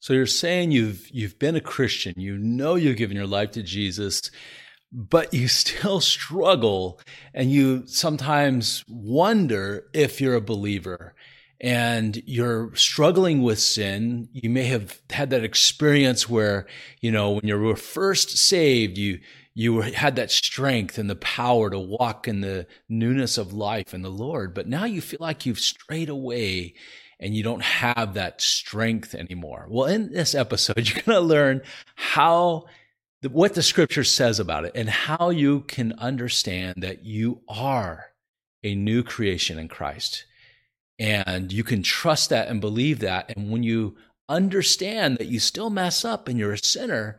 So you're saying you've you've been a Christian, you know you've given your life to Jesus, but you still struggle and you sometimes wonder if you're a believer and you're struggling with sin. You may have had that experience where, you know, when you were first saved, you you had that strength and the power to walk in the newness of life in the Lord, but now you feel like you've strayed away and you don't have that strength anymore. Well, in this episode, you're going to learn how what the scripture says about it and how you can understand that you are a new creation in Christ. And you can trust that and believe that. And when you understand that you still mess up and you're a sinner,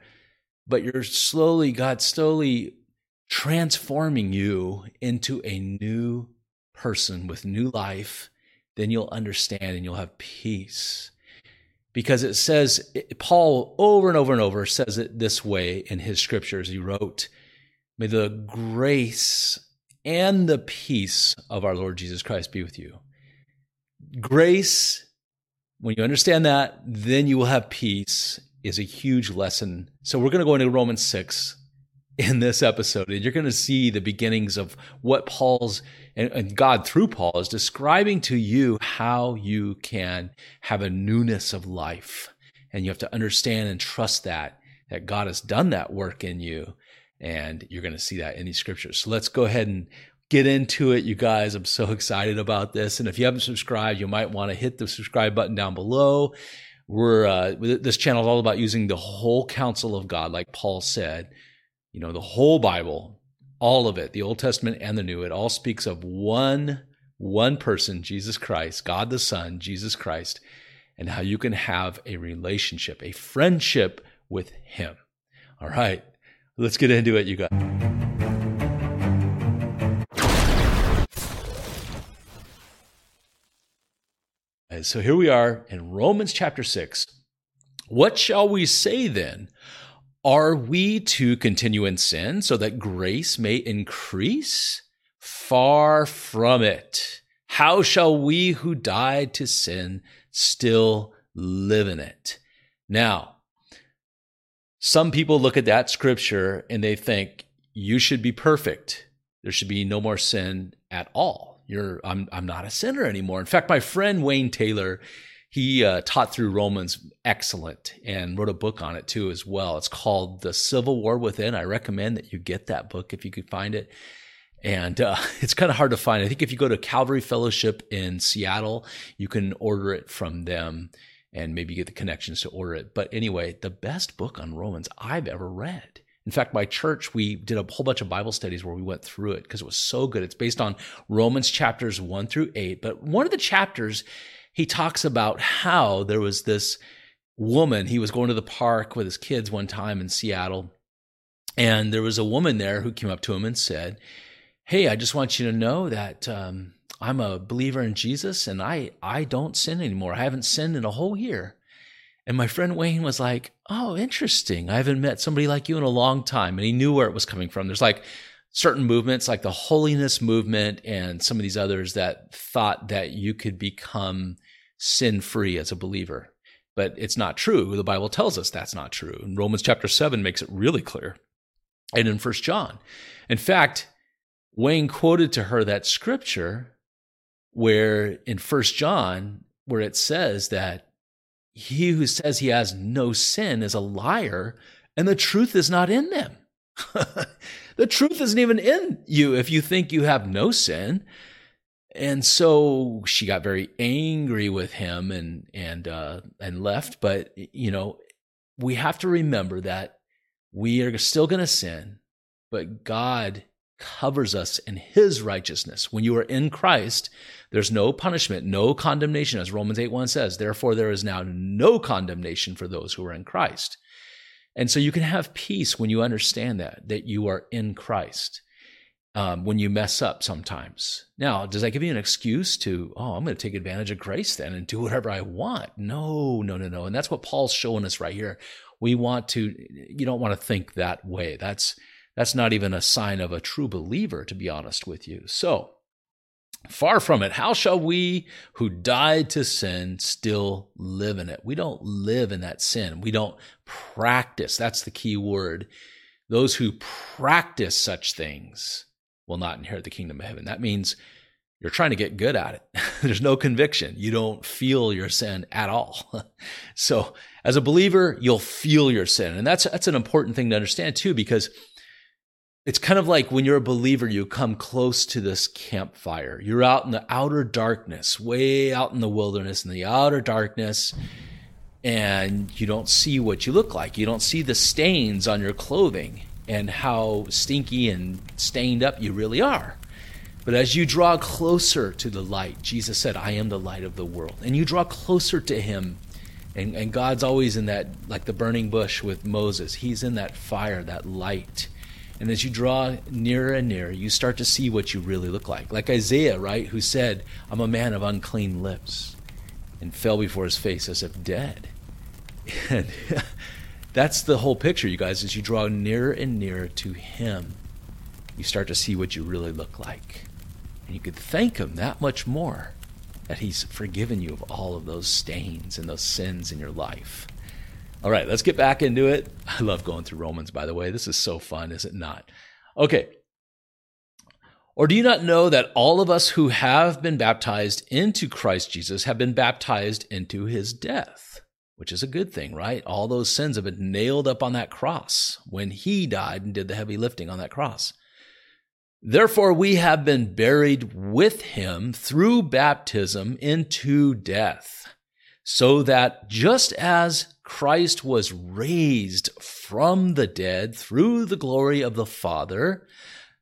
but you're slowly, God slowly transforming you into a new person with new life, then you'll understand and you'll have peace. Because it says, Paul over and over and over says it this way in his scriptures. He wrote, May the grace and the peace of our Lord Jesus Christ be with you. Grace, when you understand that, then you will have peace is a huge lesson. So we're going to go into Romans 6 in this episode, and you're going to see the beginnings of what Paul's and, and, God through Paul is describing to you how you can have a newness of life. And you have to understand and trust that, that God has done that work in you. And you're going to see that in these scriptures. So let's go ahead and get into it, you guys. I'm so excited about this. And if you haven't subscribed, you might want to hit the subscribe button down below we're uh, this channel is all about using the whole counsel of God, like Paul said. You know, the whole Bible, all of it, the Old Testament and the New. It all speaks of one one person, Jesus Christ, God the Son, Jesus Christ, and how you can have a relationship, a friendship with Him. All right, let's get into it, you guys. So here we are in Romans chapter 6. What shall we say then? Are we to continue in sin so that grace may increase? Far from it. How shall we who died to sin still live in it? Now, some people look at that scripture and they think you should be perfect. There should be no more sin at all you're I'm I'm not a sinner anymore. In fact, my friend Wayne Taylor, he uh, taught through Romans excellent and wrote a book on it too as well. It's called The Civil War Within. I recommend that you get that book if you could find it. And uh, it's kind of hard to find. I think if you go to Calvary Fellowship in Seattle, you can order it from them and maybe get the connections to order it. But anyway, the best book on Romans I've ever read. In fact, my church, we did a whole bunch of Bible studies where we went through it because it was so good. It's based on Romans chapters one through eight. But one of the chapters, he talks about how there was this woman. He was going to the park with his kids one time in Seattle. And there was a woman there who came up to him and said, Hey, I just want you to know that um, I'm a believer in Jesus and I, I don't sin anymore. I haven't sinned in a whole year. And my friend Wayne was like, Oh, interesting. I haven't met somebody like you in a long time. And he knew where it was coming from. There's like certain movements, like the holiness movement and some of these others that thought that you could become sin free as a believer. But it's not true. The Bible tells us that's not true. And Romans chapter 7 makes it really clear. And in First John. In fact, Wayne quoted to her that scripture where in First John, where it says that he who says he has no sin is a liar, and the truth is not in them. the truth isn't even in you if you think you have no sin. And so she got very angry with him and and uh, and left. But you know, we have to remember that we are still going to sin, but God covers us in his righteousness. When you are in Christ, there's no punishment, no condemnation, as Romans 8 1 says. Therefore, there is now no condemnation for those who are in Christ. And so you can have peace when you understand that, that you are in Christ. Um, when you mess up sometimes. Now, does that give you an excuse to, oh, I'm going to take advantage of grace then and do whatever I want? No, no, no, no. And that's what Paul's showing us right here. We want to, you don't want to think that way. That's, that's not even a sign of a true believer, to be honest with you. So, Far from it. How shall we who died to sin still live in it? We don't live in that sin. We don't practice. That's the key word. Those who practice such things will not inherit the kingdom of heaven. That means you're trying to get good at it. There's no conviction. You don't feel your sin at all. so as a believer, you'll feel your sin. And that's, that's an important thing to understand too, because it's kind of like when you're a believer, you come close to this campfire. You're out in the outer darkness, way out in the wilderness, in the outer darkness, and you don't see what you look like. You don't see the stains on your clothing and how stinky and stained up you really are. But as you draw closer to the light, Jesus said, I am the light of the world. And you draw closer to him. And, and God's always in that, like the burning bush with Moses, he's in that fire, that light. And as you draw nearer and nearer, you start to see what you really look like. Like Isaiah, right, who said, I'm a man of unclean lips, and fell before his face as if dead. And that's the whole picture, you guys. As you draw nearer and nearer to him, you start to see what you really look like. And you could thank Him that much more that He's forgiven you of all of those stains and those sins in your life. All right, let's get back into it. I love going through Romans, by the way. This is so fun, is it not? Okay. Or do you not know that all of us who have been baptized into Christ Jesus have been baptized into his death? Which is a good thing, right? All those sins have been nailed up on that cross when he died and did the heavy lifting on that cross. Therefore, we have been buried with him through baptism into death, so that just as Christ was raised from the dead through the glory of the Father,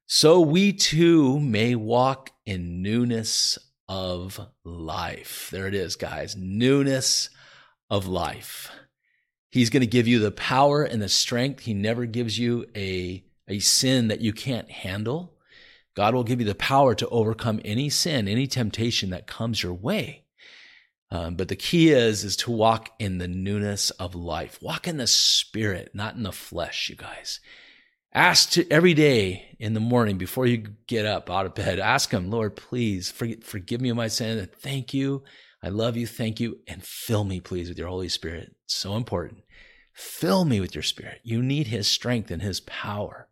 so we too may walk in newness of life. There it is, guys. Newness of life. He's going to give you the power and the strength. He never gives you a, a sin that you can't handle. God will give you the power to overcome any sin, any temptation that comes your way. Um, but the key is is to walk in the newness of life. Walk in the spirit, not in the flesh, you guys. Ask to, every day in the morning before you get up out of bed. Ask Him, Lord, please forgive, forgive me of my sin. Thank you. I love you. Thank you. And fill me, please, with your Holy Spirit. so important. Fill me with your Spirit. You need His strength and His power.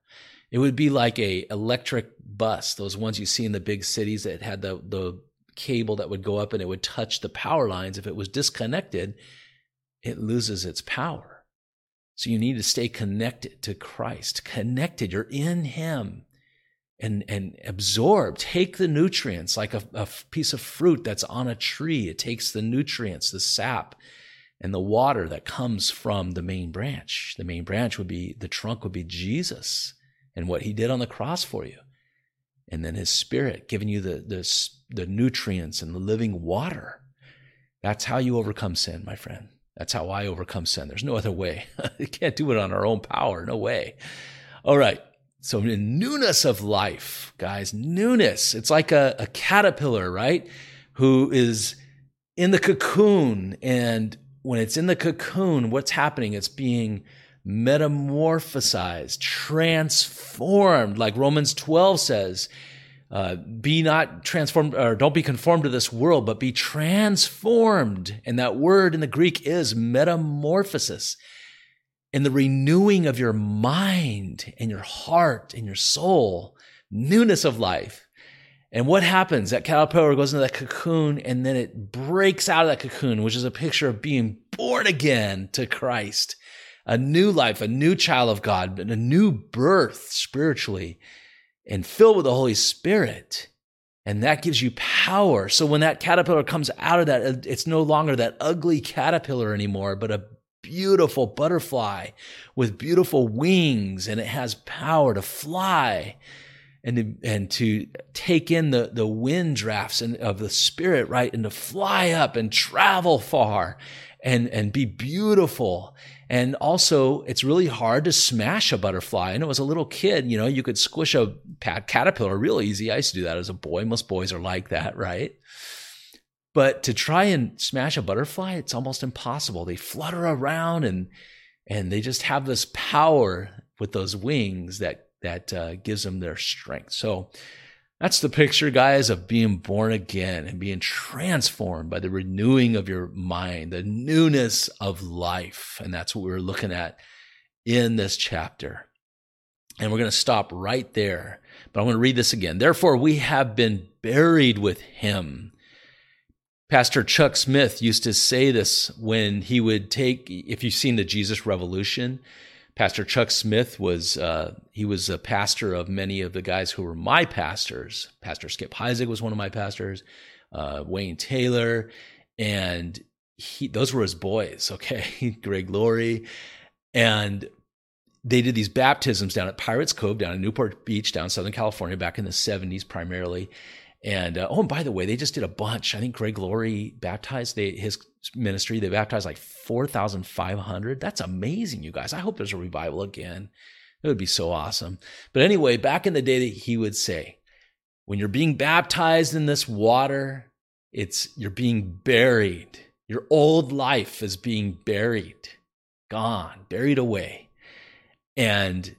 It would be like a electric bus, those ones you see in the big cities that had the the cable that would go up and it would touch the power lines. If it was disconnected, it loses its power. So you need to stay connected to Christ, connected. You're in Him and, and absorb, take the nutrients like a, a piece of fruit that's on a tree. It takes the nutrients, the sap, and the water that comes from the main branch. The main branch would be, the trunk would be Jesus and what He did on the cross for you and then his spirit giving you the, the, the nutrients and the living water. That's how you overcome sin, my friend. That's how I overcome sin. There's no other way. you can't do it on our own power. No way. All right. So in newness of life, guys, newness. It's like a, a caterpillar, right? Who is in the cocoon. And when it's in the cocoon, what's happening? It's being metamorphosized, transformed, like Romans 12 says. Uh, be not transformed or don't be conformed to this world, but be transformed. And that word in the Greek is metamorphosis. In the renewing of your mind and your heart and your soul, newness of life. And what happens? That caterpillar goes into that cocoon and then it breaks out of that cocoon, which is a picture of being born again to Christ a new life, a new child of God, a new birth spiritually and filled with the Holy Spirit. And that gives you power. So when that caterpillar comes out of that, uh, it's no longer that ugly caterpillar anymore, but a beautiful butterfly with beautiful wings and it has power to fly and to, and to take in the, the wind drafts and, of the spirit, right? And to fly up and travel far and, and be beautiful and also, it's really hard to smash a butterfly. I know as a little kid, you know, you could squish a caterpillar real easy. I used to do that as a boy. Most boys are like that, right? But to try and smash a butterfly, it's almost impossible. They flutter around and and they just have this power with those wings that that uh, gives them their strength. So That's the picture, guys, of being born again and being transformed by the renewing of your mind, the newness of life. And that's what we're looking at in this chapter. And we're going to stop right there. But I'm going to read this again. Therefore, we have been buried with him. Pastor Chuck Smith used to say this when he would take, if you've seen the Jesus Revolution, Pastor Chuck Smith was uh, he was a pastor of many of the guys who were my pastors. Pastor Skip Heitzig was one of my pastors. Uh, Wayne Taylor, and he those were his boys. Okay, Greg Laurie, and they did these baptisms down at Pirates Cove down in Newport Beach down in Southern California back in the 70s primarily. And uh, oh, and by the way, they just did a bunch. I think Greg Laurie baptized they, his ministry. They baptized like 4,500. That's amazing, you guys. I hope there's a revival again. It would be so awesome. But anyway, back in the day, he would say, when you're being baptized in this water, it's you're being buried. Your old life is being buried, gone, buried away. And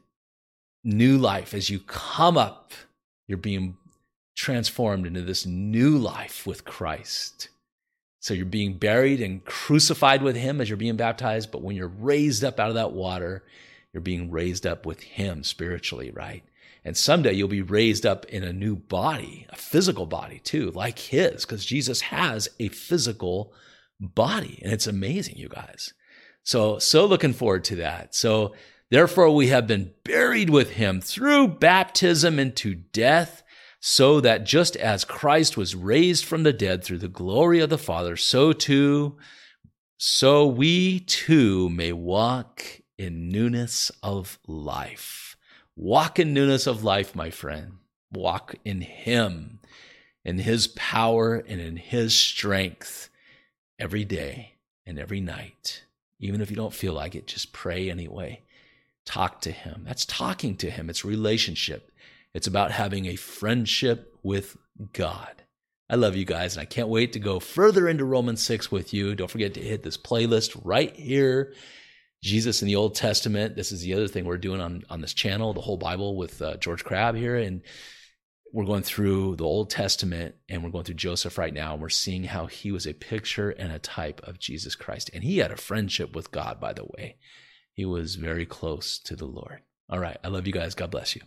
new life, as you come up, you're being transformed into this new life with Christ. So you're being buried and crucified with him as you're being baptized, but when you're raised up out of that water, you're being raised up with him spiritually, right? And someday you'll be raised up in a new body, a physical body too, like his, because Jesus has a physical body. And it's amazing, you guys. So, so looking forward to that. So, therefore, we have been buried with him through baptism into death so that just as Christ was raised from the dead through the glory of the Father, so too, so we too may walk in newness of life. Walk in newness of life, my friend. Walk in Him, in His power, and in His strength every day and every night. Even if you don't feel like it, just pray anyway. Talk to Him. That's talking to Him, it's relationship. It's about having a friendship with God. I love you guys, and I can't wait to go further into Romans 6 with you. Don't forget to hit this playlist right here. Jesus in the Old Testament. This is the other thing we're doing on, on this channel, the whole Bible with uh, George Crabb here. And we're going through the Old Testament and we're going through Joseph right now. And we're seeing how he was a picture and a type of Jesus Christ. And he had a friendship with God, by the way. He was very close to the Lord. All right. I love you guys. God bless you.